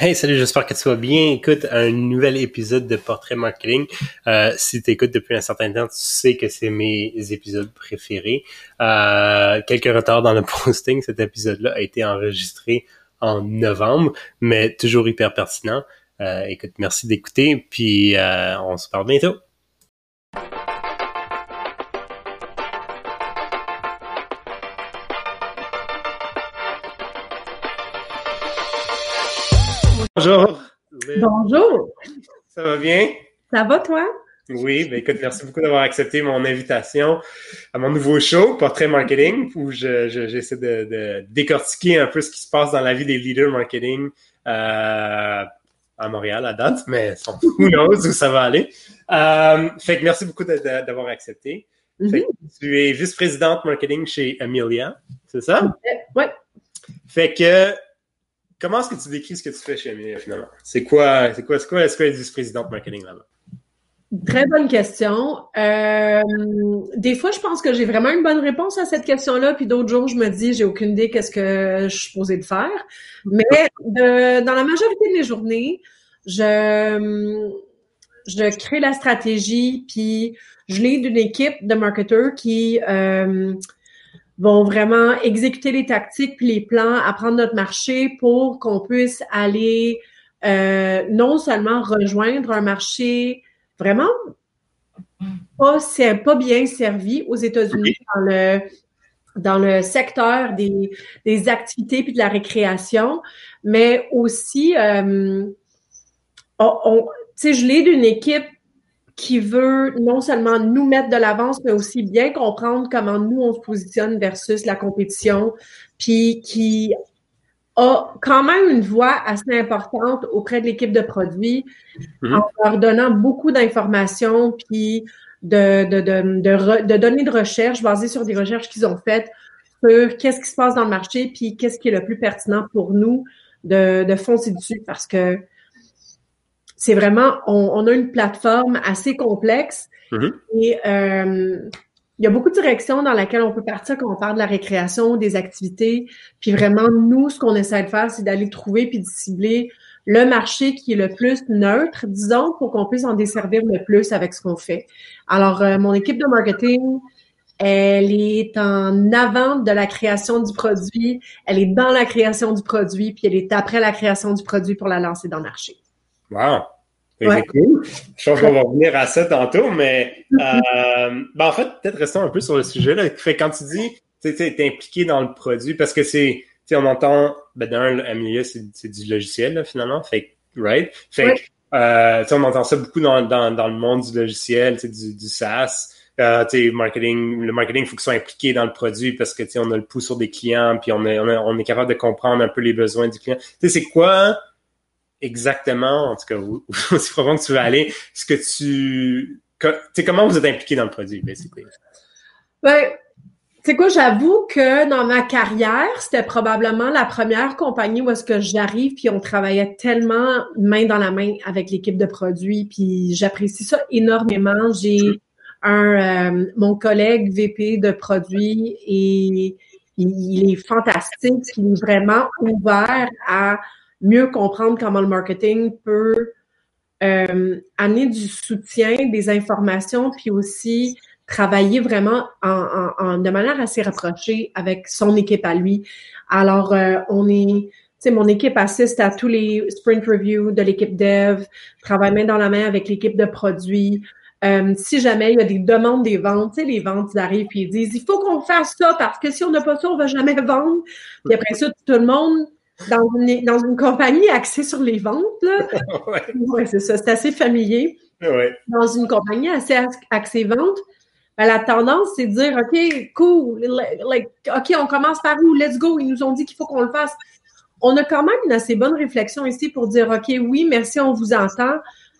Hey, salut, j'espère que tu vas bien. Écoute, un nouvel épisode de Portrait Marketing. Euh, si tu écoutes depuis un certain temps, tu sais que c'est mes épisodes préférés. Euh, quelques retards dans le posting, cet épisode-là a été enregistré en novembre, mais toujours hyper pertinent. Euh, écoute, merci d'écouter, puis euh, on se parle bientôt. Bonjour. Bonjour. Ça va bien? Ça va, toi? Oui, ben écoute, merci beaucoup d'avoir accepté mon invitation à mon nouveau show, Portrait Marketing, où je, j'essaie de, de, décortiquer un peu ce qui se passe dans la vie des leaders marketing euh, à Montréal à date, mais who knows où ça va aller. Euh, fait que merci beaucoup d'avoir accepté. Fait que Mhm. tu es vice-présidente marketing chez Amelia, c'est ça? Oui. Fait que comment est-ce que tu décris ce que tu fais chez Amelia finalement? C'est quoi, c'est quoi, c'est quoi, est-ce que être vice-présidente marketing là-bas? Très bonne question. Euh, des fois, je pense que j'ai vraiment une bonne réponse à cette question-là, puis d'autres jours, je me dis, j'ai aucune idée qu'est-ce que je suis posée de faire. Mais dans la majorité de mes journées, je, je crée la stratégie, puis je lead une équipe de marketeurs qui euh, vont vraiment exécuter les tactiques puis les plans, apprendre notre marché pour qu'on puisse aller euh, non seulement rejoindre un marché vraiment pas, bien servi aux États-Unis dans le dans le secteur des, des activités puis de la récréation, mais aussi euh, on, on- tu sais, je l'ai d'une équipe qui veut non seulement nous mettre de l'avance, mais aussi bien comprendre comment nous on se positionne versus la compétition, puis qui a quand même une voix assez importante auprès de l'équipe de produits Mhm. en leur donnant beaucoup d'informations, puis de, de, de, de, re- de données de recherche basées sur des recherches qu'ils ont faites sur qu'est-ce qui se passe dans le marché, puis qu'est-ce qui est le plus pertinent pour nous de, de foncer dessus, parce que c'est vraiment, on, on a une plateforme assez complexe Mhm. et euh, il y a beaucoup de directions dans lesquelles on peut partir quand on parle de la récréation, des activités. Puis vraiment, nous, ce qu'on essaie de faire, c'est d'aller trouver puis de cibler le marché qui est le plus neutre, disons, pour qu'on puisse en desservir le plus avec ce qu'on fait. Alors, euh, mon équipe de marketing, elle est en avant de la création du produit, elle est dans la création du produit, puis elle est après la création du produit pour la lancer dans le marché. Wow! C'est Ouais. cool. Je pense qu'on va revenir à ça tantôt, mais euh, ben en fait, peut-être restons un peu sur le sujet. Là. Fait, quand tu dis tu sais, t'es impliqué dans le produit, parce que c'est, tu sais, on entend, ben d'un, Amelia, c'est c'est du logiciel, là, finalement. Fait que, right? Fait Ouais. euh, tu sais, on entend ça beaucoup dans, dans, dans le monde du logiciel, tu sais, du, du SaaS. Euh, tu sais, marketing, le marketing, il faut qu'il soit impliqué dans le produit parce que, tu sais, on a le pouls sur des clients, puis on est, on, est, on est capable de comprendre un peu les besoins du client. Tu sais, c'est quoi exactement, en tout cas, où- aussi profond que tu veux aller, ce que tu... que- comment vous êtes impliqué dans le produit, basically? Ben, tu sais quoi, j'avoue que dans ma carrière, c'était probablement la première compagnie où est-ce que j'arrive, puis on travaillait tellement main dans la main avec l'équipe de produits, puis j'apprécie ça énormément. J'ai un euh, mon collègue VP de produits et il, il est fantastique, il est vraiment ouvert à mieux comprendre comment le marketing peut euh, amener du soutien, des informations, puis aussi travailler vraiment en, en- en- de manière assez rapprochée avec son équipe à lui. Alors, euh, on est, tu sais, mon équipe assiste à tous les sprint reviews de l'équipe dev, travaille main dans la main avec l'équipe de produits. Euh, si jamais il y a des demandes des ventes, tu sais, les ventes, ils arrivent et ils disent, il faut qu'on fasse ça parce que si on n'a pas ça, on va jamais vendre. Puis après ça, tout le monde dans une, dans une compagnie axée sur les ventes, là, ouais, ouais, c'est ça, c'est assez familier ouais. dans une compagnie assez axée vente, ben, la tendance, c'est de dire, OK, cool, like, OK, on commence par où? Let's go. Ils nous ont dit qu'il faut qu'on le fasse. On a quand même une assez bonne réflexion ici pour dire, OK, oui, merci, on vous entend.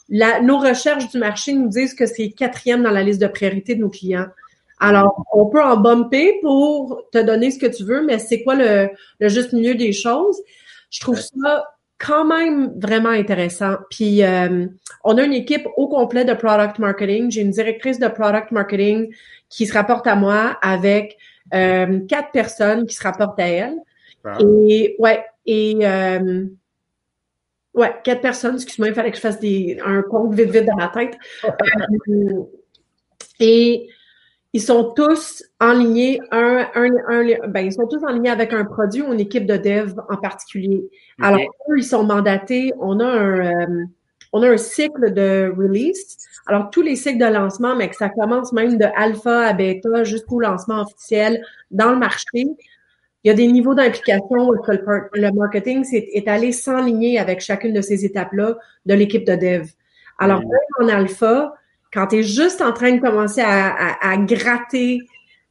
La- nos recherches du marché nous disent que c'est quatrième dans la liste de priorité de nos clients. Alors, on peut en bumper pour te donner ce que tu veux, mais c'est quoi le, le juste milieu des choses? Je trouve ça quand même vraiment intéressant. Puis, euh, on a une équipe au complet de product marketing. J'ai une directrice de product marketing qui se rapporte à moi avec euh, quatre personnes qui se rapportent à elle. Wow. Et ouais, et euh, Ouais, quatre personnes. Excuse-moi, il fallait que je fasse des, un compte vite, vite dans ma tête. Euh, et ils sont tous en ligne, un, un, un, ben, ils sont tous en ligne avec un produit ou une équipe de dev en particulier. Alors, eux, ils sont mandatés. On a un, euh, on a un cycle de release. Alors, tous les cycles de lancement, mais que ça commence même de alpha à bêta jusqu'au lancement officiel dans le marché. Il y a des niveaux d'implication où le marketing est, est allé s'enligner avec chacune de ces étapes-là de l'équipe de dev. Alors, même en alpha, quand tu es juste en train de commencer à, gratter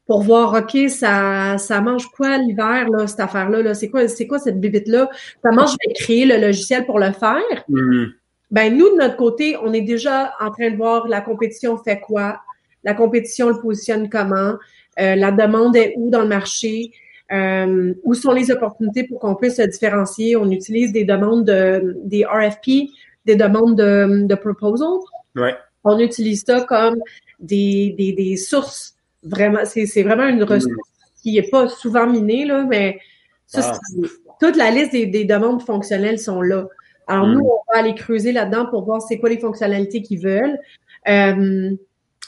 pour voir, OK, ça, ça mange quoi l'hiver, là, cette affaire-là, -là, c'est quoi, c'est quoi cette bibite-là? Comment je vais créer le logiciel pour le faire? Mm-hmm. Ben, nous, de notre côté, on est déjà en train de voir la compétition fait quoi, la compétition le positionne comment, euh, la demande est où dans le marché, euh, où sont les opportunités pour qu'on puisse se différencier? On utilise des demandes de, des RFP, des demandes de, de proposals. Ouais. On utilise ça comme des, des, des sources. Vraiment, c'est, vraiment une ressource mm. qui est pas souvent minée, là, mais ça, ah. toute la liste des, des, demandes fonctionnelles sont là. Alors, nous, mm. on va aller creuser là-dedans pour voir c'est quoi les fonctionnalités qu'ils veulent. Euh,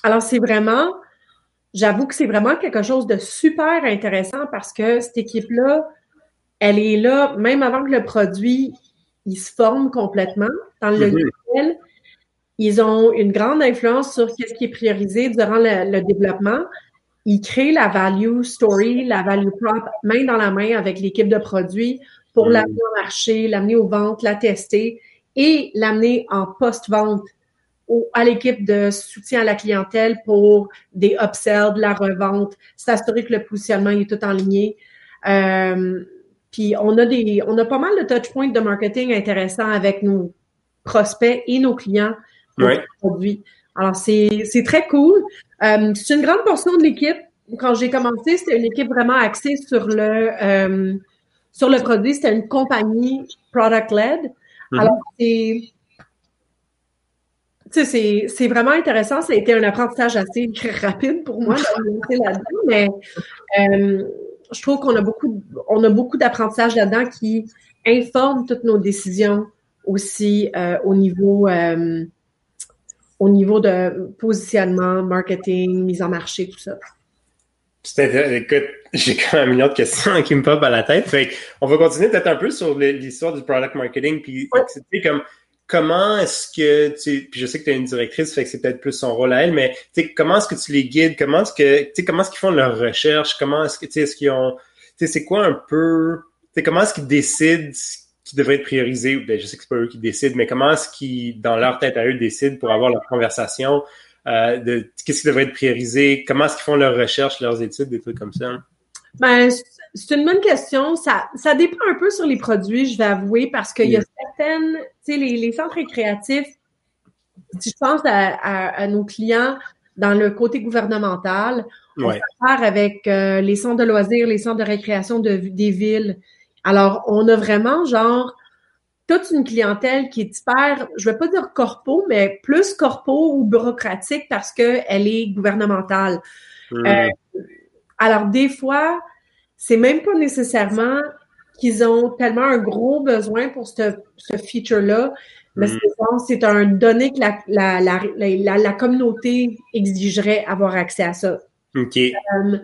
alors, c'est vraiment, j'avoue que c'est vraiment quelque chose de super intéressant parce que cette équipe-là, elle est là même avant que le produit il se forme complètement dans le mm-hmm. logiciel. Ils ont une grande influence sur ce qui est priorisé durant le, développement. Ils créent la value story, la value prop main dans la main avec l'équipe de produits pour mm. l'amener au marché, l'amener aux ventes, la tester et l'amener en post-vente à l'équipe de soutien à la clientèle pour des upsells, de la revente, s'assurer que le positionnement est tout en ligne. Euh, puis on a des, on a pas mal de touch points de marketing intéressants avec nos prospects et nos clients produit. Alors, c'est très cool. Euh, c'est une grande portion de l'équipe. Quand j'ai commencé, c'était une équipe vraiment axée sur le euh, sur le produit. C'était une compagnie product-led. Mm-hmm. Alors, c'est c'est vraiment intéressant. Ça a été un apprentissage assez rapide pour moi là-dedans, mais euh, je trouve qu'on a beaucoup, on a beaucoup d'apprentissage là-dedans qui informe toutes nos décisions aussi au niveau au niveau de positionnement, marketing, mise en marché, tout ça. Écoute, j'ai quand même un million de questions qui me popent à la tête. Fait on va continuer peut-être un peu sur l'histoire du product marketing. Puis, comme, comment est-ce que tu puis je sais que tu es une directrice, fait que c'est peut-être plus son rôle à elle, mais comment est-ce que tu les guides? Comment est-ce que, comment est-ce qu'ils font leur recherche? Comment est-ce que, tu sais, est-ce qu'ils ont, tu sais, c'est quoi un peu, comment est-ce qu'ils décident qui devrait être priorisé, ben, je sais que c'est pas eux qui décident, mais comment est-ce qu'ils, dans leur tête à eux, décident pour avoir leur conversation, euh, de qu'est-ce qui devrait être priorisé, comment est-ce qu'ils font leurs recherches, leurs études, des trucs comme ça? Ben, c'est une bonne question. Ça, ça dépend un peu sur les produits, je vais avouer, parce qu'il y a certaines, tu sais, les, les, centres récréatifs, si je pense à, à, nos clients dans le côté gouvernemental, on ouais. avec euh, les centres de loisirs, les centres de récréation de, des villes, alors, on a vraiment genre toute une clientèle qui est hyper, je vais pas dire corpo, mais plus corpo ou bureaucratique parce qu'elle est gouvernementale. Hmm. Euh, alors, des fois, c'est même pas nécessairement qu'ils ont tellement un gros besoin pour ce, ce feature-là, mais hmm. c'est un donné que la, la, la, la, communauté exigerait avoir accès à ça. OK. Euh,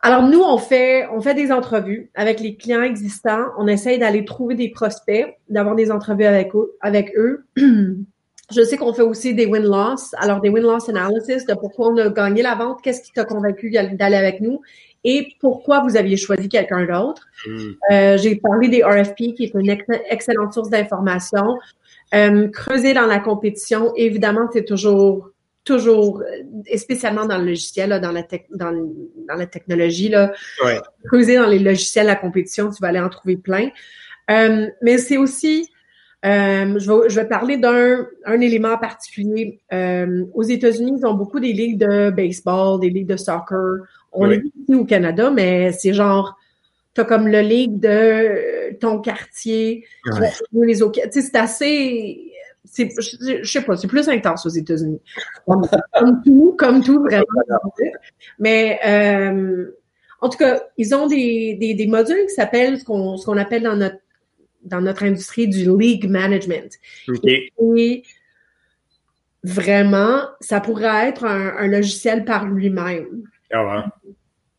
alors, nous, on fait, on fait des entrevues avec les clients existants. On essaye d'aller trouver des prospects, d'avoir des entrevues avec eux. Avec eux. Je sais qu'on fait aussi des win-loss. Alors, des win-loss analysis de pourquoi on a gagné la vente, qu'est-ce qui t'a convaincu d'aller avec nous et pourquoi vous aviez choisi quelqu'un d'autre. Hmm. Euh, J'ai parlé des RFP, qui est une excellente source d'information. Euh, creuser dans la compétition, évidemment, c'est toujours toujours, et spécialement dans le logiciel, là, dans, la dans, dans, la technologie, là, ouais. creuser dans les logiciels à compétition, tu vas aller en trouver plein. Euh, mais c'est aussi, euh, je, vais, je vais parler d'un un élément particulier. Euh, aux États-Unis, ils ont beaucoup des ligues de baseball, des ligues de soccer. On est ici au Canada, mais c'est genre, t'as comme le ligue de ton quartier, ouais. les autres. Tu sais, c'est assez je, sais pas, c'est plus intense aux États-Unis. Comme, tout, comme tout, vraiment. Mais euh, en tout cas, ils ont des, des, des modules qui s'appellent ce qu'on ce qu'on appelle dans notre dans notre industrie du league management. Et vraiment, ça pourrait être un, logiciel par lui-même. Ah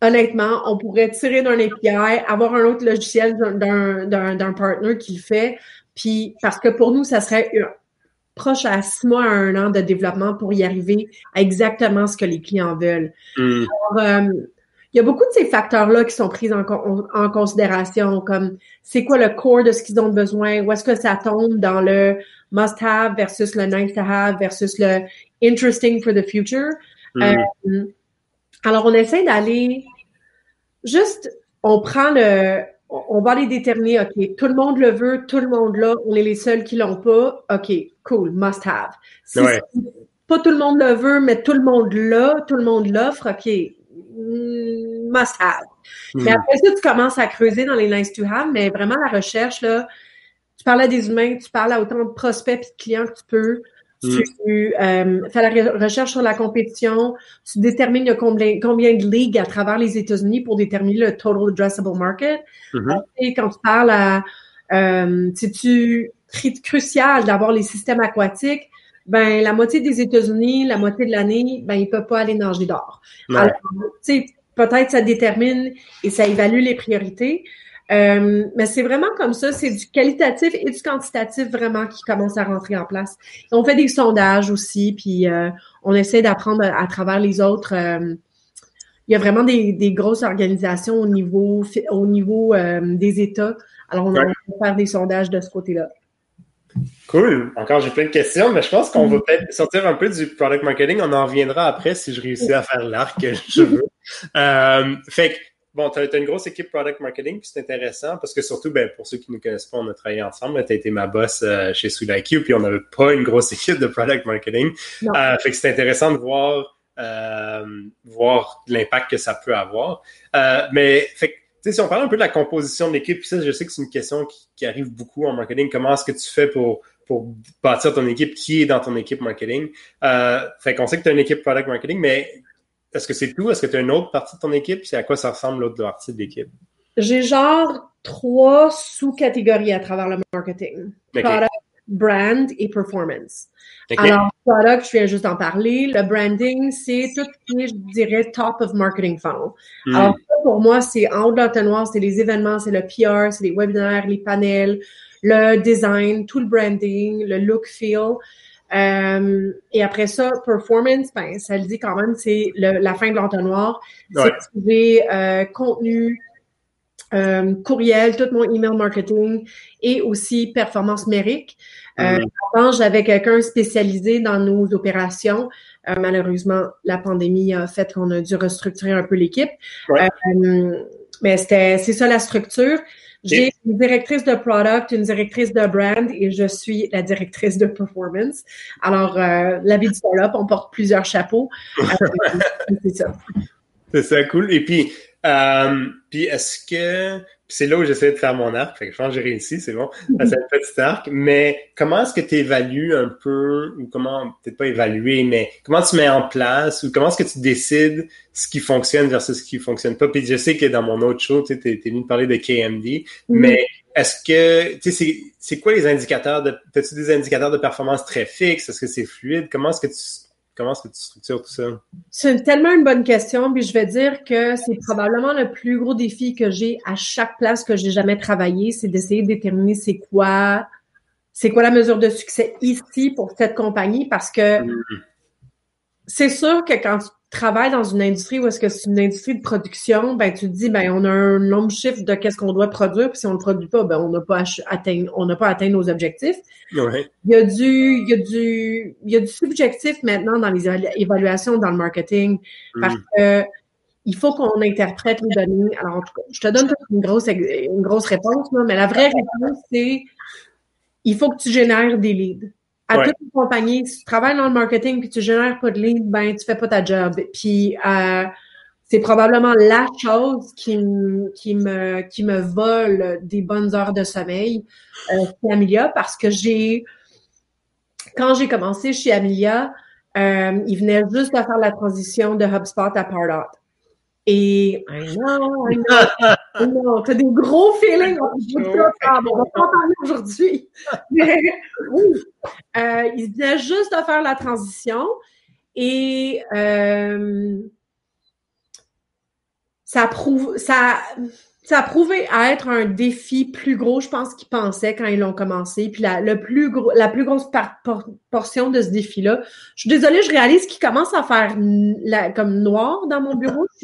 Honnêtement, on pourrait tirer d'un API, avoir un autre logiciel d'un partner qui le fait, puis parce que pour nous, ça serait proche à six mois à un an de développement pour y arriver à exactement ce que les clients veulent. Hmm. Euh, il y a beaucoup de ces facteurs-là qui sont pris en, en considération, comme c'est quoi le core de ce qu'ils ont besoin, où est-ce que ça tombe dans le must-have versus le nice-to-have versus le interesting for the future. Mm. Euh, alors, on essaie d'aller juste, on prend le, on va les déterminer, OK, tout le monde le veut, tout le monde l'a, on est les seuls qui l'ont pas, OK, cool, must have. Si pas tout le monde le veut, mais tout le monde l'a, tout le monde l'offre, OK, mm, must have. Mm. Mais après ça, tu commences à creuser dans les nice to have, mais vraiment la recherche, là, tu parles à des humains, tu parles à autant de prospects et de clients que tu peux. Tu euh, fais la recherche sur la compétition, tu détermines combien, combien de ligues à travers les États-Unis pour déterminer le total addressable market. Mm-hmm. Et quand tu parles à, euh, c'est-tu crucial d'avoir les systèmes aquatiques, ben la moitié des États-Unis, la moitié de l'année, ben ils peuvent pas aller nager d'or. Alors, tu sais, peut-être ça détermine et ça évalue les priorités. Euh, mais c'est vraiment comme ça, c'est du qualitatif et du quantitatif vraiment qui commence à rentrer en place. on fait des sondages aussi, puis euh, on essaie d'apprendre à, travers les autres. Euh, il y a vraiment des, des, grosses organisations au niveau au niveau des États. Alors on va faire des sondages de ce côté-là. Cool. Encore, j'ai plein de questions, mais je pense qu'on va peut-être sortir un peu du product marketing. On en reviendra après si je réussis à faire l'arc que je veux. fait que bon, tu as, une grosse équipe product marketing, puis c'est intéressant parce que surtout, ben, pour ceux qui ne nous connaissent pas, on a travaillé ensemble. Tu as été ma boss euh, chez SweetIQ, puis on n'avait pas une grosse équipe de product marketing. Euh, fait que c'est intéressant de voir, euh, voir l'impact que ça peut avoir. mais fait que, si on parle un peu de la composition de l'équipe, puis ça, je sais que c'est une question qui, arrive beaucoup en marketing. Comment est-ce que tu fais pour, pour bâtir ton équipe? Qui est dans ton équipe marketing? fait qu'on sait que tu as une équipe product marketing, mais est-ce que c'est tout? Est-ce que tu as une autre partie de ton équipe? C'est à quoi ça ressemble l'autre partie de l'équipe? J'ai genre trois sous-catégories à travers le marketing. Product, brand et performance. Alors, product, je viens juste d'en parler. Le branding, c'est tout ce qui est, je dirais, top of marketing funnel. Hmm. Alors, pour moi, c'est en haut de l'entonnoir, c'est les événements, c'est le PR, c'est les webinaires, les panels, le design, tout le branding, le look, feel. Euh, et après ça, performance, ben, ça le dit quand même, c'est la fin de l'entonnoir. C'est trouver euh, contenu, euh, courriel, tout mon email marketing et aussi performance numérique. Euh, Avant, j'avais quelqu'un spécialisé dans nos opérations. Euh, malheureusement, la pandémie a fait qu'on a dû restructurer un peu l'équipe. mais c'était, c'est ça la structure. J'ai une directrice de product, une directrice de brand et je suis la directrice de performance. Alors, euh, la vie du startup, on porte plusieurs chapeaux. Euh, c'est ça. C'est ça, cool. Et puis, euh, puis est-ce que c'est là où j'essaie de faire mon arc, fait que je pense que j'ai réussi, c'est bon, c'est un petit arc, mais comment est-ce que tu évalues un peu, ou comment, peut-être pas évaluer, mais comment tu mets en place, ou comment est-ce que tu décides ce qui fonctionne versus ce qui fonctionne pas? Puis je sais que dans mon autre show, tu es, venu parler de KMD, mais est-ce que, tu sais, c'est quoi les indicateurs de, as-tu des indicateurs de performance très fixes? Est-ce que c'est fluide? Comment est-ce que tu Comment est-ce que tu structures tout ça? C'est tellement une bonne question, puis je vais dire que c'est probablement le plus gros défi que j'ai à chaque place que j'ai jamais travaillé, c'est d'essayer de déterminer c'est quoi, c'est quoi la mesure de succès ici pour cette compagnie, parce que mm. C'est sûr que quand tu travailles dans une industrie où est-ce que c'est une industrie de production, ben tu te dis ben on a un nombre chiffre de qu'est-ce qu'on doit produire, puis si on le produit pas, ben on n'a pas atteint on n'a pas atteint nos objectifs. Il y a du il y a du il y a du subjectif maintenant dans les évaluations dans le marketing parce mm. que il faut qu'on interprète les données. Alors en tout cas, je te donne une grosse une grosse réponse mais la vraie réponse c'est il faut que tu génères des leads à toute une compagnie, si tu travailles dans le marketing puis tu génères pas de lead, ben tu fais pas ta job. Puis euh, c'est probablement la chose qui, qui me qui me vole des bonnes heures de sommeil euh, chez Amelia parce que j'ai quand j'ai commencé chez Amelia, euh, il venait juste de faire la transition de HubSpot à Pardot. Et, I know, I know, t'as des gros feelings. On va pas en parler aujourd'hui. Mais, oui, euh, il venait juste de faire la transition. Et euh, ça prouve, ça, ça a prouvé à être un défi plus gros, je pense qu'ils pensaient quand ils l'ont commencé. Puis la, le plus gros, la plus grosse portion de ce défi-là, je suis désolée, je réalise qu'il commence à faire la, comme noir dans mon bureau.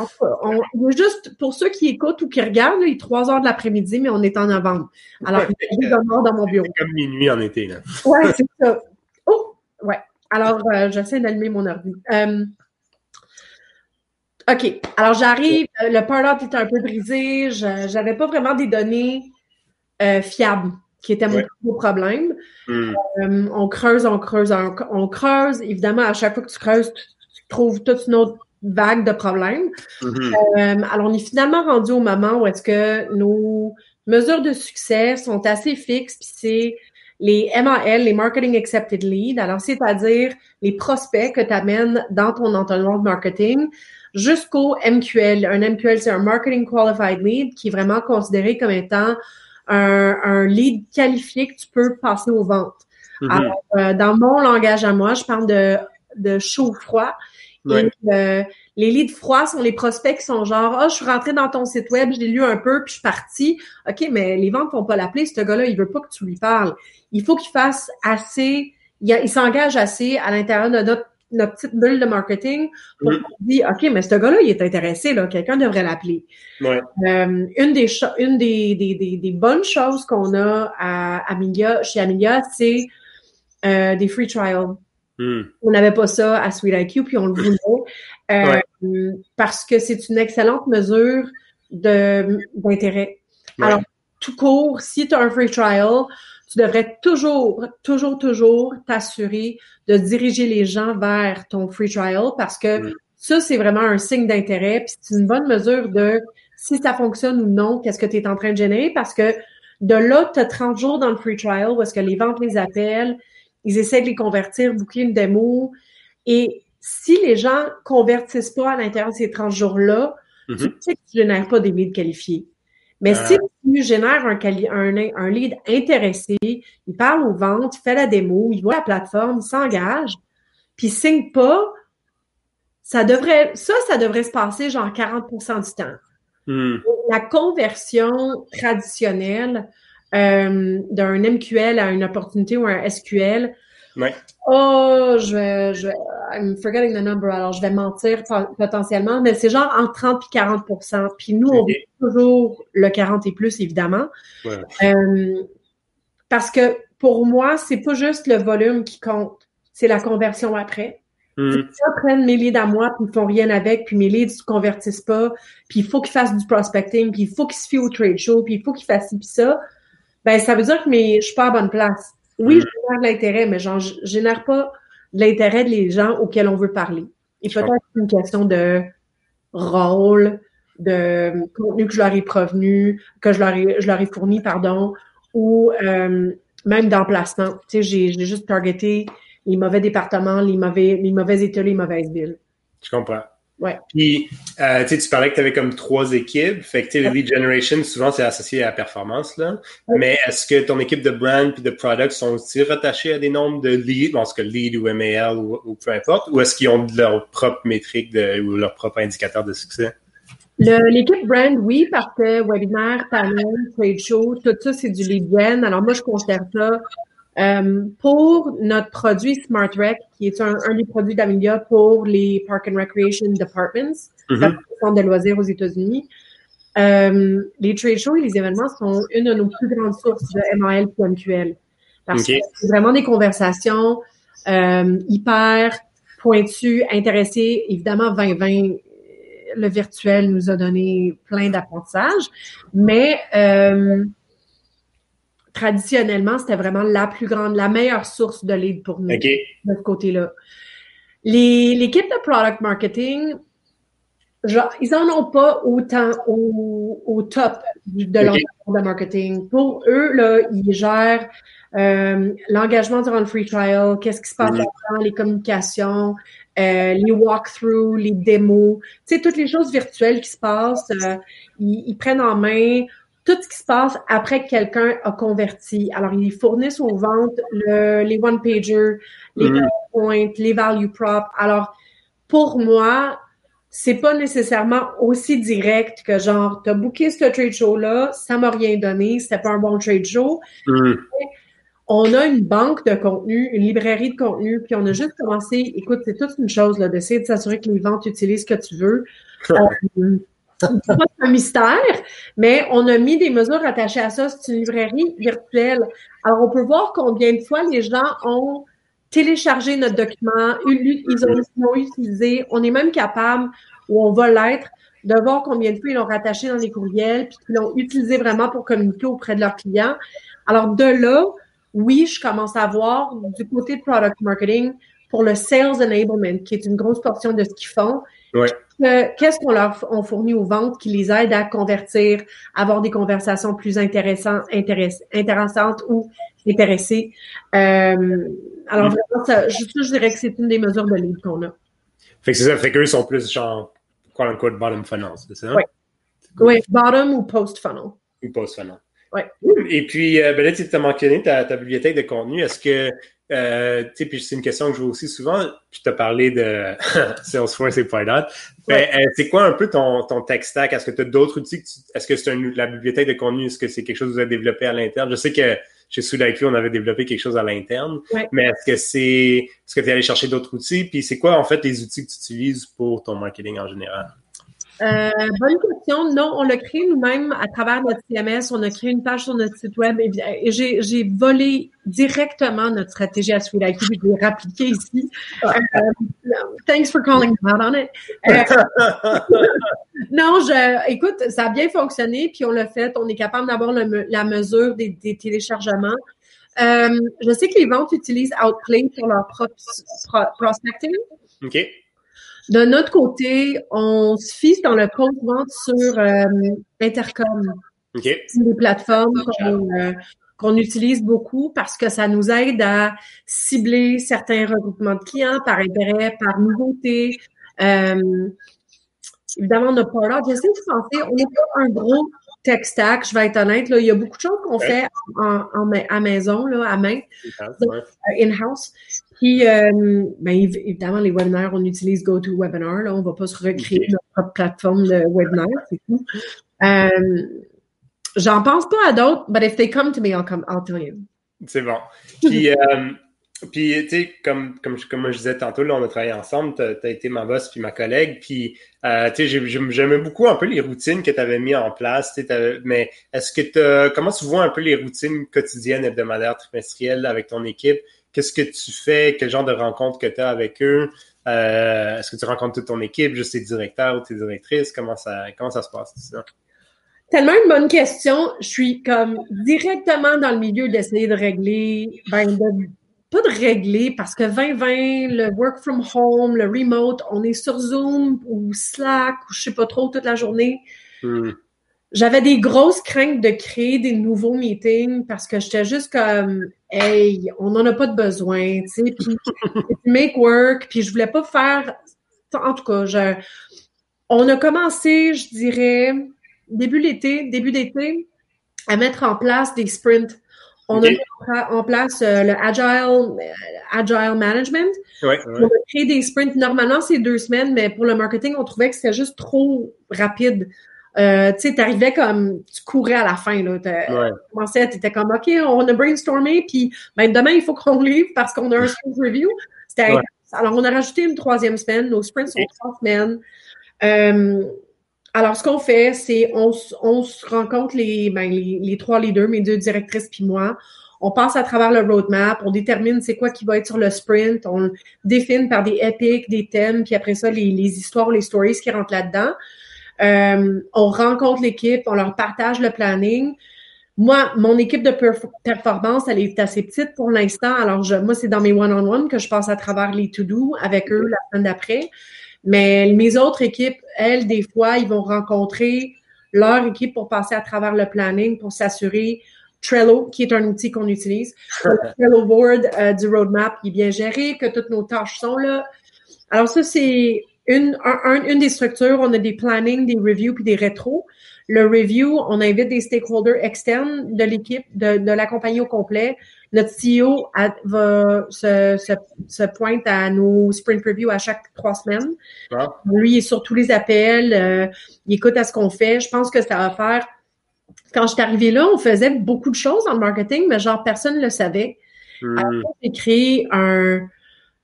on, juste pour ceux qui écoutent ou qui regardent, il est 3 heures de l'après-midi, mais on est en novembre. Alors, il y a noir dans mon bureau. Comme minuit en été, là. Ouais, c'est ça. Oh! Ouais. Alors, euh, j'essaie d'allumer mon ordi. Euh, OK. Alors, j'arrive, euh, le up était un peu brisé, je n'avais pas vraiment des données euh, fiables, qui étaient mon gros problème. Hmm. Euh, on creuse, on creuse, on, creuse. Évidemment, à chaque fois que tu creuses, tu, trouves toute une autre vague de problèmes. Mm-hmm. alors, on est finalement rendu au moment où est-ce que nos mesures de succès sont assez fixes, puis c'est les MAL, les Marketing Accepted Lead. Alors, c'est-à-dire les prospects que tu amènes dans ton entonnoir de marketing jusqu'au MQL. Un MQL, c'est un Marketing Qualified Lead qui est vraiment considéré comme étant un, un lead qualifié que tu peux passer aux ventes. Mm-hmm. Alors, euh, dans mon langage à moi, je parle de, de chaud-froid. Et euh, les leads froids sont les prospects qui sont genre Ah, oh, je suis rentré dans ton site web, je l'ai lu un peu, puis je suis parti. OK, mais les ventes vont pas l'appeler, ce gars-là, il veut pas que tu lui parles. Il faut qu'il fasse assez, il, il s'engage assez à l'intérieur de notre notre petite bulle de marketing pour mm dire OK, mais ce gars-là, il est intéressé, là, quelqu'un devrait l'appeler. Ouais. Euh, une des une des, des, des, des, bonnes choses qu'on a à Amelia, chez Amelia, c'est euh, des free trials. Mm. On n'avait pas ça à Sweet IQ, puis on le voulait. Euh, parce que c'est une excellente mesure de d'intérêt. Alors, tout court, si tu as un free trial, tu devrais toujours, toujours, toujours t'assurer de diriger les gens vers ton free trial parce que ça, c'est vraiment un signe d'intérêt. Puis c'est une bonne mesure de si ça fonctionne ou non, qu'est-ce que tu es en train de générer parce que de là, tu as 30 jours dans le free trial où est-ce que les ventes les appellent, ils essaient de les convertir, boucler une démo. Et si les gens convertissent pas à l'intérieur de ces 30 jours-là, tu mm-hmm. sais que tu génères pas des leads qualifiés. Mais si tu génères un, un, un, lead intéressé, il parle aux ventes, il fait la démo, il voit la plateforme, il s'engage, puis il signe pas, ça devrait, ça, ça devrait se passer genre 40% du temps. Hmm. La conversion traditionnelle euh, d'un MQL à une opportunité ou un SQL, Ouais. Oh, je vais, je vais, I'm forgetting the number, alors je vais mentir potentiellement, mais c'est genre entre 30 et 40% Puis nous, on veut toujours le 40 et plus, évidemment. Ouais. Euh, parce que pour moi, c'est pas juste le volume qui compte, c'est la conversion après. Mm. Si ça prennent mes leads à moi, puis ils font rien avec, puis mes leads ne convertissent pas, puis il faut qu'ils fassent du prospecting, puis il faut qu'ils se fient au trade show, puis il faut qu'ils fassent ci, puis ça, ben ça veut dire que mes, je suis pas à bonne place. Oui, je génère de l'intérêt, mais je génère pas l'intérêt des gens auxquels on veut parler. Et peut-être une question de rôle, de contenu que je leur ai provenu, que je leur ai, je leur ai fourni, pardon, ou euh, même d'emplacement. Tu sais, j'ai juste targeté les mauvais départements, les mauvais, les mauvais états, les mauvaises villes. Je comprends. Ouais. Puis, euh, tu parlais que tu avais comme trois équipes. Fait que, tu sais, lead generation, souvent, c'est associé à la performance, là. Mais est-ce que ton équipe de brand puis de product sont aussi rattachés à des nombres de leads, bon, ce que lead ou MAL ou, peu importe, ou est-ce qu'ils ont leur propre métrique de, ou leur propre indicateur de succès? L'équipe brand, oui, parce que webinaire, panel, trade show, tout ça, c'est du lead gen. Alors, moi, je considère ça euh, pour notre produit SmartRec, qui est un, des produits d'Amelia pour les Park and Recreation Departments, mm centre de loisirs aux États-Unis, euh, les trade shows et les événements sont une de nos plus grandes sources de MAL et MQL. Parce que c'est vraiment des conversations euh, hyper pointues, intéressées. Évidemment, 2020, le virtuel nous a donné plein d'apprentissages, mais euh, traditionnellement, c'était vraiment la plus grande, la meilleure source de lead pour nous de ce côté-là. L'équipe de product marketing, genre, ils en ont pas autant au, au top de leur de marketing. Pour eux, là, ils gèrent euh, l'engagement durant le free trial, qu'est-ce qui se passe mm-hmm. dans les communications, euh, les walkthroughs, les démos, tu sais, toutes les choses virtuelles qui se passent, euh, ils, prennent en main tout ce qui se passe après que quelqu'un a converti. Alors, ils fournissent aux ventes le, les one-pagers, les mm. points, les value prop. Alors, pour moi, c'est pas nécessairement aussi direct que genre, t'as booké ce trade show-là, ça m'a rien donné, c'était pas un bon trade show. Mm on a une banque de contenu, une librairie de contenu, puis on a juste commencé, écoute, c'est toute une chose là, d'essayer de s'assurer que les ventes utilisent ce que tu veux. Euh, pas un mystère, mais on a mis des mesures attachées à ça. C'est une librairie virtuelle. Alors, on peut voir combien de fois les gens ont téléchargé notre document, ils ont, utilisé. On est même capable, ou on va l'être, de voir combien de fois ils l'ont rattaché dans les courriels, puis qu'ils l'ont utilisé vraiment pour communiquer auprès de leurs clients. Alors, de là, oui, je commence à voir du côté product marketing pour le sales enablement, qui est une grosse portion de ce qu'ils font. Qu'est-ce qu'on leur on fournit aux ventes qui les aide à convertir, avoir des conversations plus intéressantes, intéressantes ou intéressées? Euh, alors mm. vraiment, ça, je, je, dirais que c'est une des mesures de lead qu'on a. Fait que c'est ça, fait qu'eux sont plus genre, quote unquote, bottom funnel, c'est ça? Oui. Oui, bottom ou post funnel. Ou post funnel. Et puis, euh, ben là, tu as mentionné ta, ta, bibliothèque de contenu. Est-ce que, euh, tu sais, puis c'est une question que je vois aussi souvent, je t'ai parlé de Salesforce et Pardot. Ben, euh, c'est quoi un peu ton, ton tech stack? Est-ce que tu as d'autres outils? Est-ce que c'est un, la bibliothèque de contenu? Est-ce que c'est quelque chose que vous avez développé à l'interne? Je sais que chez SoudIQ, on avait développé quelque chose à l'interne. Mais est-ce que c'est, est-ce que tu es allé chercher d'autres outils? Puis c'est quoi, en fait, les outils que tu utilises pour ton marketing en général? Euh, bonne question. Non, on l'a créé nous-mêmes à travers notre CMS. On a créé une page sur notre site web et, j'ai volé directement notre stratégie à IQ. Je l'ai rappliqué ici. Euh, thanks for calling out on it. Euh, non, je, écoute, ça a bien fonctionné, puis on l'a fait. On est capable d'avoir la mesure des, téléchargements. Euh, je sais que les ventes utilisent Outplay pour leur propre prospecting. OK. De notre côté, on se fiche dans le compte vente sur euh, Intercom. Okay. C'est des plateformes euh, qu'on utilise beaucoup parce que ça nous aide à cibler certains regroupements de clients par intérêt, par nouveauté. Euh, évidemment, on n'a pas là. J'essaie de penser, on n'est pas un gros tech stack, je vais être honnête. Là, il y a beaucoup de choses qu'on fait en, en, à maison, là, à main, in-house. Puis, euh, ben, évidemment, les webinaires, on utilise GoToWebinar. Là, on ne va pas se recréer notre propre plateforme de webinaire, c'est tout. Euh, J'en pense pas à d'autres, but if they come to me, I'll, come, I'll tell you. C'est bon. Puis, euh, puis tu sais, comme, comme, comme je disais tantôt, là, on a travaillé ensemble, tu as, été ma boss puis ma collègue, puis euh, tu sais, j'aimais beaucoup un peu les routines que tu avais mis en place, mais est-ce que tu comment tu vois un peu les routines quotidiennes, hebdomadaires, trimestrielles avec ton équipe? Qu'est-ce que tu fais? Quel genre de rencontres que tu as avec eux? Euh, est-ce que tu rencontres toute ton équipe, juste tes directeurs ou tes directrices? Comment ça, comment ça se passe, ça? Tellement une bonne question. Je suis comme directement dans le milieu d'essayer de régler, ben, de, pas de régler parce que 2020, le work from home, le remote, on est sur Zoom ou Slack ou je sais pas trop toute la journée. Hmm j'avais des grosses craintes de créer des nouveaux meetings parce que j'étais juste comme hey, on n'en a pas de besoin, tu sais, puis make work, puis je voulais pas faire en tout cas, je on a commencé, je dirais début l'été, début d'été à mettre en place des sprints. On a mis en place euh, le agile euh, agile management. Ouais, On a créé des sprints. Normalement, c'est deux semaines, mais pour le marketing, on trouvait que c'était juste trop rapide. Euh, tu sais, t'arrivais comme, tu courais à la fin, là. Ouais. Tu t'étais comme, OK, on a brainstormé, puis ben, demain, il faut qu'on livre parce qu'on a un sprint review. C'était Alors, on a rajouté une troisième semaine. Nos sprints sont trois semaines. Euh, alors, ce qu'on fait, c'est on, on se rencontre les, ben, les, les, trois leaders, mes deux directrices puis moi. On passe à travers le roadmap, on détermine c'est quoi qui va être sur le sprint, on définit par des epics, des thèmes, puis après ça, les, les histoires, les stories qui rentrent là-dedans. Euh, on rencontre l'équipe, on leur partage le planning. Moi, mon équipe de performance, elle est assez petite pour l'instant. Alors, je, moi, c'est dans mes one-on-one que je passe à travers les to-do avec eux la semaine d'après. Mais mes autres équipes, elles, des fois, ils vont rencontrer leur équipe pour passer à travers le planning pour s'assurer Trello, qui est un outil qu'on utilise. le Trello board euh, du roadmap qui est bien géré, que toutes nos tâches sont là. Alors ça, c'est une, une des structures. On a des plannings, des reviews puis des rétros. Le review, on invite des stakeholders externes de l'équipe, de, de la compagnie au complet. Notre CEO va se, se, se, pointe à nos sprint reviews à chaque trois semaines. Ah. Lui, il est sur tous les appels, euh, il écoute à ce qu'on fait. Je pense que ça va faire. Quand je suis arrivée là, on faisait beaucoup de choses dans le marketing, mais genre personne ne le savait. Hmm. j'ai créé un,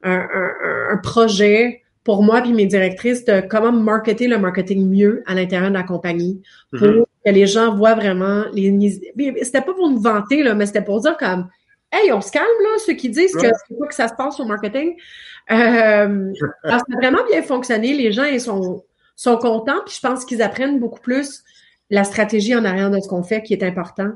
un, un, un projet pour moi puis mes directrices de comment marketer le marketing mieux à l'intérieur de la compagnie pour mhm. que les gens voient vraiment les c'était pas pour nous vanter là mais c'était pour dire comme hey on se calme là ceux qui disent que c'est pas que ça se passe au marketing euh, ça a vraiment bien fonctionné les gens ils sont sont contents puis je pense qu'ils apprennent beaucoup plus la stratégie en arrière de ce qu'on fait qui est important.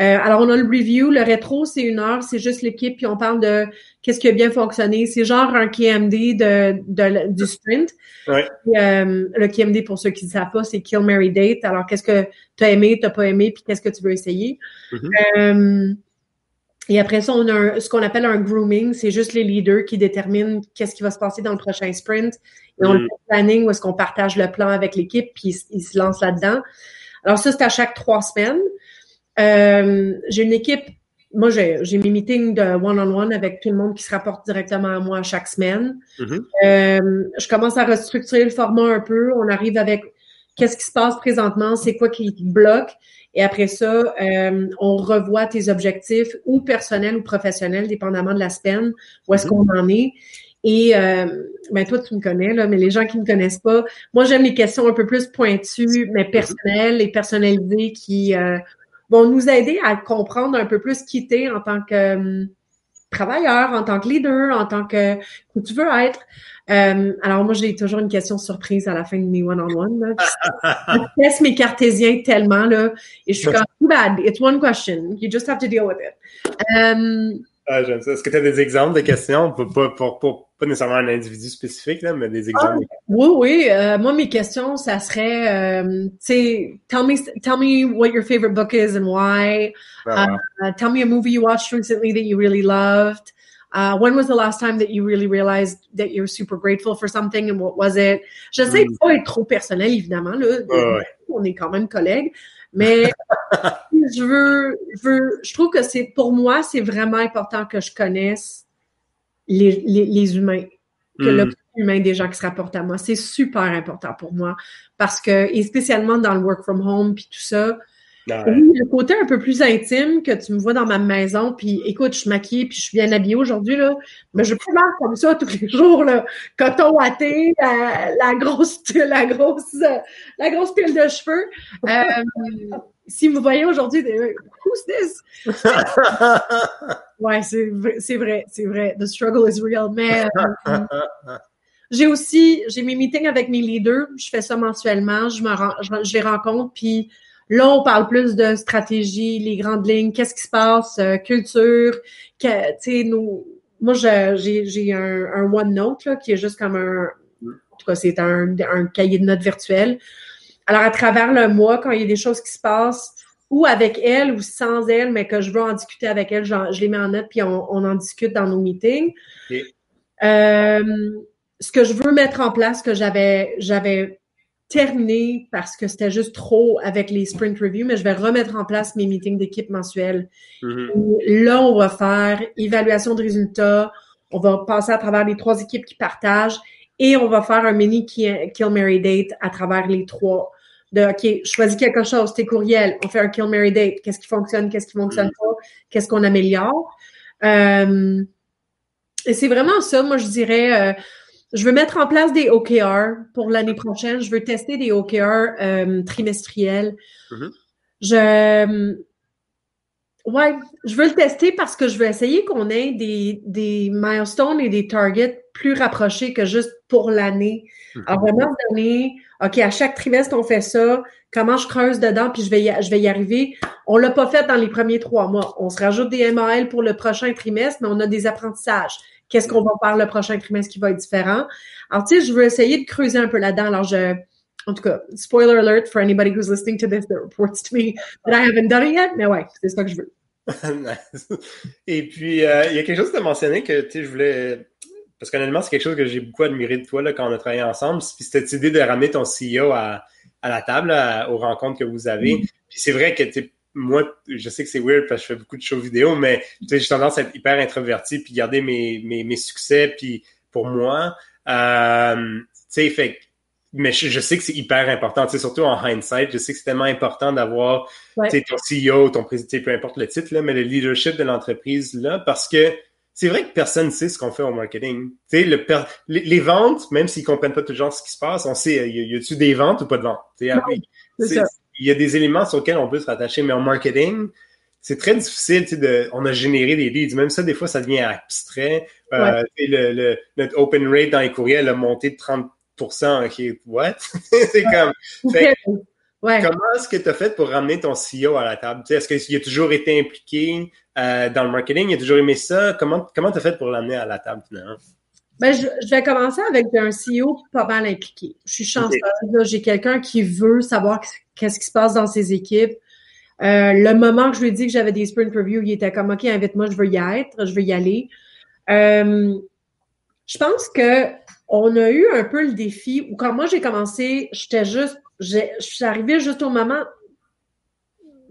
Euh, alors, on a le review. Le rétro, c'est une heure, c'est juste l'équipe, puis on parle de qu'est-ce qui a bien fonctionné. C'est genre un KMD de, de du sprint. Ouais. Euh, le KMD, pour ceux qui ne savent pas, c'est Kill, Mary, Date. Alors, qu'est-ce que tu as aimé, tu pas aimé, puis qu'est-ce que tu veux essayer? Mm-hmm. euh, et après ça, on a un, ce qu'on appelle un grooming. C'est juste les leaders qui déterminent qu'est-ce qui va se passer dans le prochain sprint. Et on mm. le planning où est-ce qu'on partage le plan avec l'équipe, puis ils, ils se lancent là-dedans. Alors ça, c'est à chaque trois semaines. Euh, j'ai une équipe, moi j'ai, mes meetings de one-on-one avec tout le monde qui se rapporte directement à moi chaque semaine. Mm-hmm. Euh, je commence à restructurer le format un peu. On arrive avec qu'est-ce qui se passe présentement, c'est quoi qui bloque. Et après ça, euh, on revoit tes objectifs ou personnels ou professionnels, dépendamment de la semaine, où est-ce mm-hmm. qu'on en est. Et euh, ben toi, tu me connais, là, mais les gens qui ne me connaissent pas, moi j'aime les questions un peu plus pointues, mais personnelles et personnalisées qui euh, vont nous aider à comprendre un peu plus qui t'es en tant que euh, travailleur, en tant que leader, en tant que où tu veux être. Euh, alors moi, j'ai toujours une question surprise à la fin de mes one-on-one. je teste mes cartésiens tellement là, et je suis comme too bad. It's one question. You just have to deal with it. Ah, j'aime ça. Est-ce que tu as des exemples de questions? Pas, pas, pas, pas, nécessairement un individu spécifique, là, mais des exemples. Ah, oui, oui. Euh, moi, mes questions, ça serait, euh, tu sais, tell me, tell me what your favorite book is and why. Ah, uh, tell me a movie you watched recently that you really loved. Uh, when was the last time that you really realized that you're super grateful for something and what was it? J'essaie mm. de pas être trop personnel, évidemment. Là. On est quand même collègues. Mais je veux, je veux, je trouve que c'est, pour moi, c'est vraiment important que je connaisse les, les, les humains, que le humain des gens qui se rapportent à moi. C'est super important pour moi parce que, et spécialement dans le work from home puis tout ça, oui, le côté un peu plus intime que tu me vois dans ma maison, puis écoute, je suis maquillée, puis je suis bien habillée aujourd'hui, là, mais je peux marcher comme ça tous les jours, là, coton watté, la, la grosse, la grosse, la grosse pile de cheveux. Euh, si vous voyez aujourd'hui, who's this? ouais, c'est vrai, c'est vrai, c'est vrai. The struggle is real. Mais euh, j'ai aussi, j'ai mes meetings avec mes leaders. Je fais ça mensuellement. Je me je les rencontre, puis Là, on parle plus de stratégie, les grandes lignes, qu'est-ce qui se passe, euh, culture, tu sais, nous, moi, j'ai un, un OneNote là, qui est juste comme un, en tout cas, c'est un, un cahier de notes virtuel. Alors, à travers le mois, quand il y a des choses qui se passent, ou avec elle ou sans elle, mais que je veux en discuter avec elle, je les mets en note puis on, on en discute dans nos meetings. Euh, ce que je veux mettre en place, que j'avais j'avais terminé parce que c'était juste trop avec les sprint reviews, mais je vais remettre en place mes meetings d'équipe mensuels. Mm-hmm. Là, on va faire évaluation de résultats, on va passer à travers les trois équipes qui partagent et on va faire un mini Kill Mary Date à travers les trois. De OK, choisis quelque chose, tes courriels, on fait un Kill Mary Date, qu'est-ce qui fonctionne, qu'est-ce qui fonctionne mm-hmm. pas, qu'est-ce qu'on améliore? Euh, et c'est vraiment ça, moi je dirais. Euh, je veux mettre en place des OKR pour l'année prochaine. Je veux tester des OKR euh, trimestriels. Mm-hmm. Je ouais, je veux le tester parce que je veux essayer qu'on ait des, des milestones et des targets plus rapprochés que juste pour l'année. Mm-hmm. Alors vraiment donner, OK, à chaque trimestre, on fait ça. Comment je creuse dedans, puis je vais y, je vais y arriver. On l'a pas fait dans les premiers trois mois. On se rajoute des MAL pour le prochain trimestre, mais on a des apprentissages qu'est-ce qu'on va faire le prochain trimestre qui va être différent. Alors, tu sais, je veux essayer de creuser un peu là-dedans. Alors, je, en tout cas, spoiler alert for anybody who's listening to this that reports to me that I haven't done it yet, mais ouais, c'est ça que je veux. Et puis, euh, il y a quelque chose que tu as mentionné que, tu sais, je voulais parce qu'honnêtement, c'est quelque chose que j'ai beaucoup admiré de toi là, quand on a travaillé ensemble. Puis cette idée de ramener ton CEO à, à la table, aux rencontres que vous avez. Mm. Puis c'est vrai que moi, je sais que c'est weird parce que je fais beaucoup de shows vidéo, mais j'ai tendance à être hyper introverti puis garder mes, mes, mes succès. Puis pour moi, euh, tu sais, fait mais je, sais que c'est hyper important, surtout en hindsight, je sais que c'est tellement important d'avoir ton CEO, ton président, peu importe le titre, là, mais le leadership de l'entreprise là, parce que c'est vrai que personne ne sait ce qu'on fait au marketing. Le les, ventes, même s'ils comprennent pas toujours ce qui se passe, on sait, y, y a-tu des ventes ou pas de ventes? Il y a des éléments sur lesquels on peut se rattacher, mais en marketing, c'est très difficile, tu sais, de, on a généré des leads. Même ça, des fois, ça devient abstrait. Euh, le, le, notre open rate dans les courriels a monté de 30 OK, what? c'est comme... Comment est-ce que tu as fait pour ramener ton CEO à la table? Est-ce qu'il a toujours été impliqué euh, dans le marketing? Il a toujours aimé ça? Comment tu as fait pour l'amener à la table finalement? Ben, je, vais commencer avec un CEO pas mal impliqué. Je suis chanceuse. J'ai quelqu'un qui veut savoir qu'est-ce qui se passe dans ses équipes. Euh, le moment que je lui ai dit que j'avais des sprint reviews, il était comme OK, invite-moi, je veux y être, je veux y aller. Euh, je pense que on a eu un peu le défi où quand moi j'ai commencé, j'étais juste, je suis arrivée juste au moment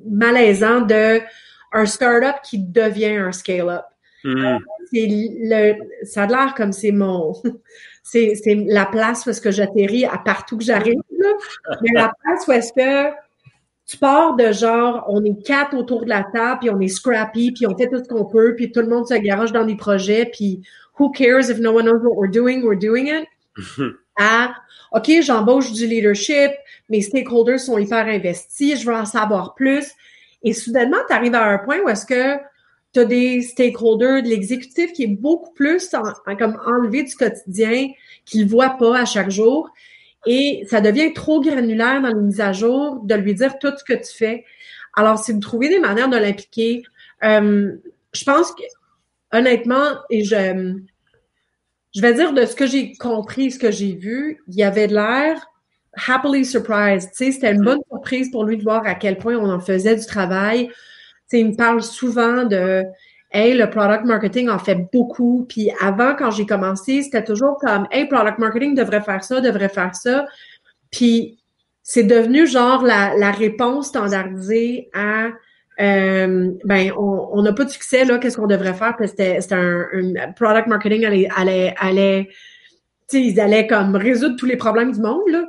malaisant de un startup qui devient un scale-up. Hmm. Euh, c'est le, ça a l'air comme c'est mon, c'est, c'est la place où est-ce que j'atterris à partout que j'arrive, mais la place où est-ce que tu pars de genre, on est quatre autour de la table, puis on est scrappy, puis on fait tout ce qu'on peut, puis tout le monde se garage dans des projets, puis who cares if no one knows what we're doing, we're doing it? à OK, j'embauche du leadership, mes stakeholders sont hyper investis, je veux en savoir plus. Et soudainement, tu arrives à un point où est-ce que tu as des stakeholders de l'exécutif qui est beaucoup plus comme enlevé du quotidien, qu'il ne voit pas à chaque jour. Et ça devient trop granulaire dans les mises à jour de lui dire tout ce que tu fais. Alors, c'est de trouver des manières de l'impliquer. Euh, je pense que, honnêtement, et je, je vais dire de ce que j'ai compris, ce que j'ai vu, il y avait de l'air happily surprised. C'était une bonne surprise pour lui de voir à quel point on en faisait du travail. Sais, il me parle souvent de Hey, le product marketing en fait beaucoup. Puis avant, quand j'ai commencé, c'était toujours comme Hey, product marketing devrait faire ça, devrait faire ça. Puis c'est devenu genre la, la réponse standardisée à euh, ben on n'a pas de succès là, qu'est-ce qu'on devrait faire? Parce que c'était un, un, product marketing allait, allait, allait ils allaient comme résoudre tous les problèmes du monde. Là.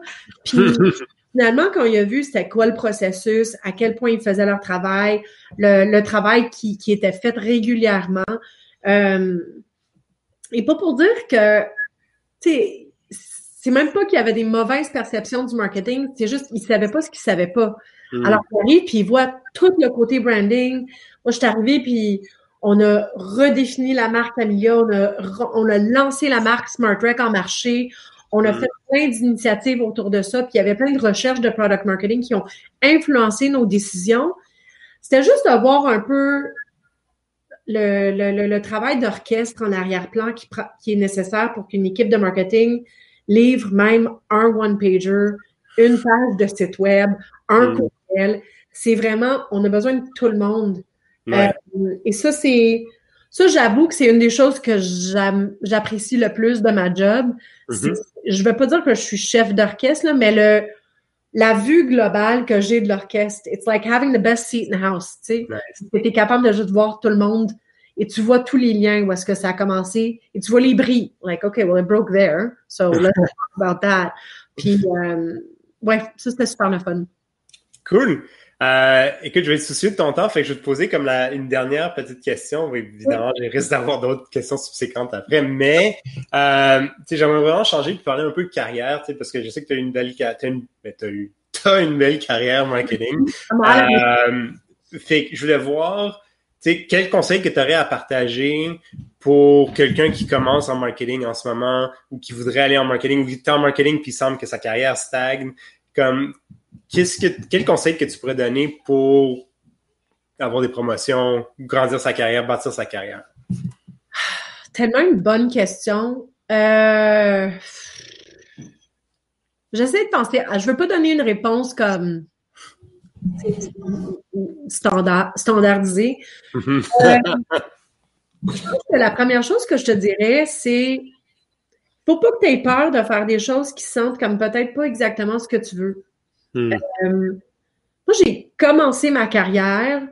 finalement, quand il a vu c'était quoi le processus, à quel point ils faisaient leur travail, le, le travail qui, qui était fait régulièrement. Euh, et pas pour dire que tu sais c'est même pas qu'il y avait des mauvaises perceptions du marketing, c'est juste qu'ils savaient pas ce qu'ils savaient pas. Mm. Alors, il arrive, puis il voit tout le côté branding. Moi, je suis arrivée, puis on a redéfini la marque Amelia, on a, on a lancé la marque Smart en marché, on a mm. fait plein d'initiatives autour de ça, puis il y avait plein de recherches de product marketing qui ont influencé nos décisions. C'était juste de voir un peu le, le, le travail d'orchestre en arrière-plan qui, qui est nécessaire pour qu'une équipe de marketing livre même un one-pager, une page de site web, un mm. courriel. C'est vraiment, on a besoin de tout le monde. Euh, et ça, c'est, ça, j'avoue que c'est une des choses que j'apprécie le plus de ma job. Mm-hmm. Je veux pas dire que je suis chef d'orchestre, mais le, la vue globale que j'ai de l'orchestre, it's like having the best seat in the house, tu sais. Tu es capable de juste voir tout le monde et tu vois tous les liens où est-ce que ça a commencé et tu vois les bris. Like, OK, well, it broke there. So let's talk about that. Puis, euh, ouais, ça, c'était super le fun. Cool. Euh, écoute, je vais être soucieux de ton temps, fait que je vais te poser comme la, une dernière petite question. évidemment, j'ai risque d'avoir d'autres questions subséquentes après, mais euh, j'aimerais vraiment changer et parler un peu de carrière, parce que je sais que tu as une belle carrière, une, ben, as eu, as une belle carrière marketing. euh, fait que je voulais voir quel conseil que tu aurais à partager pour quelqu'un qui commence en marketing en ce moment ou qui voudrait aller en marketing ou qui est en marketing puis semble que sa carrière stagne? Comme, qu'est-ce que, quel conseil que tu pourrais donner pour avoir des promotions, grandir sa carrière, bâtir sa carrière? Tellement une bonne question. Euh... J'essaie de penser. Je veux pas donner une réponse comme standard, standardisé. Mm-hmm. Euh, je pense que la première chose que je te dirais, c'est faut pas que tu aies peur de faire des choses qui sentent comme peut-être pas exactement ce que tu veux. Hmm. Euh, moi, j'ai commencé ma carrière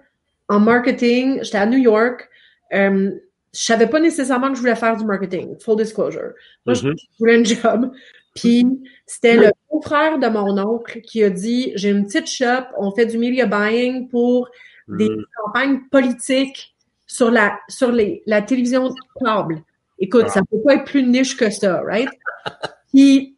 en marketing. J'étais à New York. Euh, je savais pas nécessairement que je voulais faire du marketing, full disclosure. Moi, je Mhm. voulais un job. Puis c'était le beau-frère de mon oncle qui a dit J'ai une petite shop, on fait du media buying pour des Hmm. campagnes politiques sur la sur les, la télévision câble. Écoute, Ah. ça peut pas être plus niche que ça, right? Puis,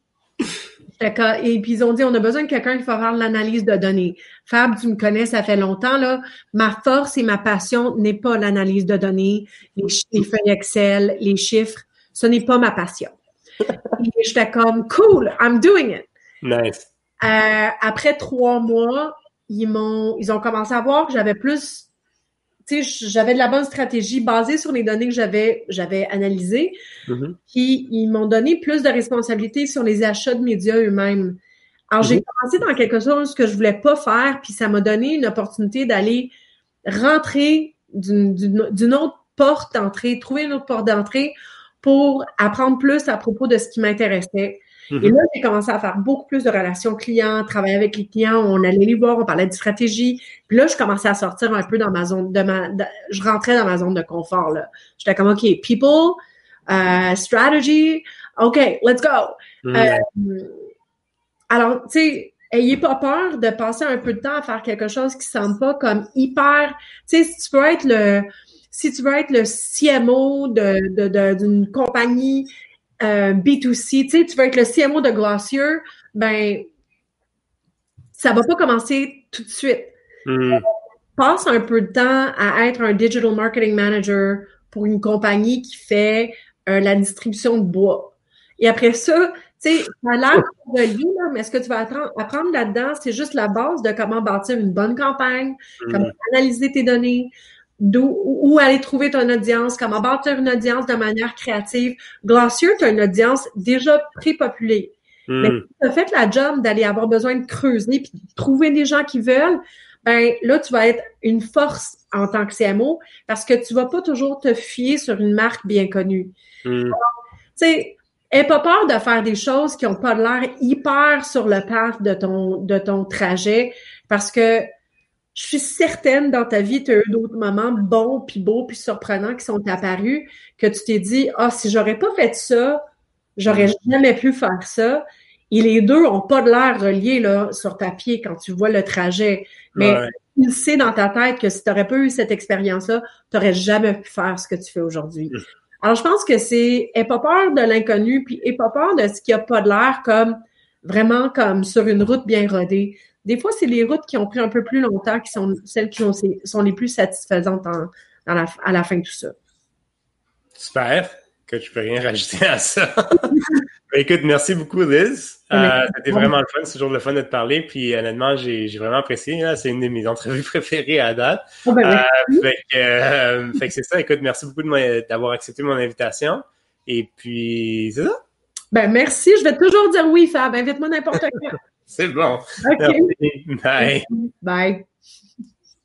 et puis ils ont dit on a besoin de quelqu'un qui va faire l'analyse de données. Fab, tu me connais, ça fait longtemps là. Ma force et ma passion n'est pas l'analyse de données, les, feuilles Excel, les chiffres. Ce n'est pas ma passion. Et j'étais comme cool, I'm doing it. Nice. Euh, après trois mois, ils m'ont, ils ont commencé à voir que j'avais plus, j'avais de la bonne stratégie basée sur les données que j'avais, j'avais analysées. Mhm. Puis ils m'ont donné plus de responsabilités sur les achats de médias eux-mêmes. Alors j'ai Mhm. commencé dans quelque chose que je voulais pas faire, puis ça m'a donné une opportunité d'aller rentrer d'une, d'une, d'une autre porte d'entrée, trouver une autre porte d'entrée pour apprendre plus à propos de ce qui m'intéressait. Mhm. Et là, j'ai commencé à faire beaucoup plus de relations clients, travailler avec les clients, on allait les voir, on parlait de stratégie. Puis là, je commençais à sortir un peu dans ma zone de ma, de- je rentrais dans ma zone de confort, là. J'étais comme, OK, people, euh, strategy, OK, let's go. Hmm. Euh, alors, tu sais, ayez pas peur de passer un peu de temps à faire quelque chose qui semble pas comme hyper, tu sais, si tu veux être le, si tu veux être le CMO de, de, de- d'une compagnie euh, B2C, tu sais, tu veux être le CMO de Glossier, ben, ça va pas commencer tout de suite. Hmm. Passe un peu de temps à être un digital marketing manager pour une compagnie qui fait euh, la distribution de bois. Et après ça, tu sais, ça a l'air relié, là, mais ce que tu vas apprendre, là-dedans, c'est juste la base de comment bâtir une bonne campagne, comment analyser tes données, où aller trouver ton audience, comment bâtir une audience de manière créative. Glossier, tu as une audience déjà pré-populée. Hmm. Mais si tu as fait la job d'aller avoir besoin de creuser puis de trouver des gens qui veulent, ben là, tu vas être une force en tant que CMO parce que tu vas pas toujours te fier sur une marque bien connue. Tu sais, aie pas peur de faire des choses qui ont pas l'air hyper sur le path de ton, de ton trajet parce que je suis certaine dans ta vie, tu as eu d'autres moments bons, puis beaux, puis surprenants qui sont apparus, que tu t'es dit, ah, si j'aurais pas fait ça, j'aurais jamais pu faire ça. Et les deux ont pas de l'air reliés là, sur papier quand tu vois le trajet. Mais Ouais. tu sais dans ta tête que si tu n'aurais pas eu cette expérience-là, tu n'aurais jamais pu faire ce que tu fais aujourd'hui. Mm. Alors, je pense que c'est aie pas peur de l'inconnu, puis aie pas peur de ce qui a pas de l'air comme vraiment comme sur une route bien rodée. Des fois, c'est les routes qui ont pris un peu plus longtemps qui sont celles qui ont- sont les plus satisfaisantes en- dans la- à la fin de tout ça. Super. Que je peux rien rajouter à ça. Ben, écoute, merci beaucoup, Liz. Euh, C'était vraiment le fun. C'est toujours le fun de te parler. Puis honnêtement, j'ai vraiment apprécié. là. C'est une de mes entrevues préférées à date. Oh, ben. Euh, fait que, euh, fait que c'est ça. Écoute, merci beaucoup d'avoir accepté mon invitation. Et puis, c'est ça? Ben, merci. Je vais toujours dire oui, Fab. Invite-moi n'importe quand. C'est bon. OK. Merci. Bye. Bye.